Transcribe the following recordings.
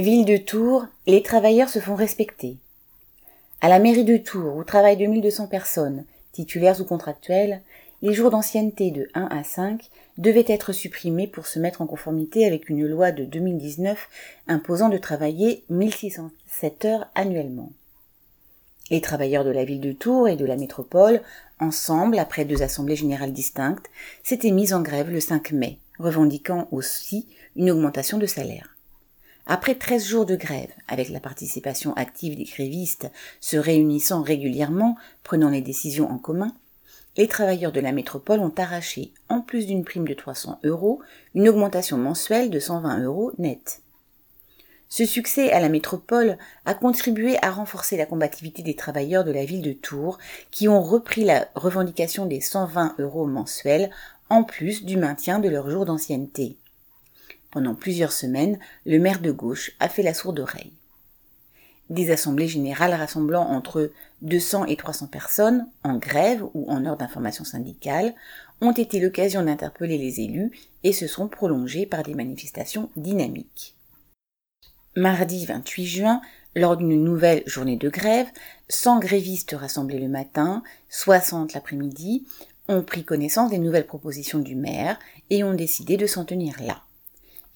Ville de Tours, les travailleurs se font respecter. À la mairie de Tours, où travaillent 2200 personnes, titulaires ou contractuelles, les jours d'ancienneté de 1 à 5 devaient être supprimés pour se mettre en conformité avec une loi de 2019 imposant de travailler 1607 heures annuellement. Les travailleurs de la ville de Tours et de la métropole, ensemble, après deux assemblées générales distinctes, s'étaient mis en grève le 5 mai, revendiquant aussi une augmentation de salaire. Après 13 jours de grève, avec la participation active des grévistes se réunissant régulièrement, prenant les décisions en commun, les travailleurs de la métropole ont arraché, en plus d'une prime de 300 euros, une augmentation mensuelle de 120 euros net. Ce succès à la métropole a contribué à renforcer la combativité des travailleurs de la ville de Tours, qui ont repris la revendication des 120 euros mensuels, en plus du maintien de leur jour d'ancienneté. Pendant plusieurs semaines, le maire de gauche a fait la sourde oreille. Des assemblées générales rassemblant entre 200 et 300 personnes, en grève ou en heure d'information syndicale, ont été l'occasion d'interpeller les élus et se sont prolongées par des manifestations dynamiques. Mardi 28 juin, lors d'une nouvelle journée de grève, 100 grévistes rassemblés le matin, 60 l'après-midi, ont pris connaissance des nouvelles propositions du maire et ont décidé de s'en tenir là.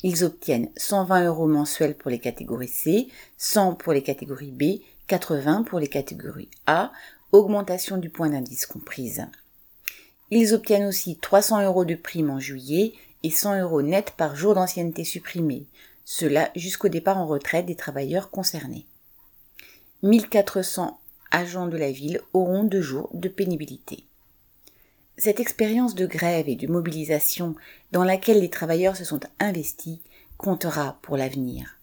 Ils obtiennent 120 euros mensuels pour les catégories C, 100 pour les catégories B, 80 pour les catégories A, augmentation du point d'indice comprise. Ils obtiennent aussi 300 euros de prime en juillet et 100 euros net par jour d'ancienneté supprimée, cela jusqu'au départ en retraite des travailleurs concernés. 1400 agents de la ville auront deux jours de pénibilité. Cette expérience de grève et de mobilisation dans laquelle les travailleurs se sont investis comptera pour l'avenir.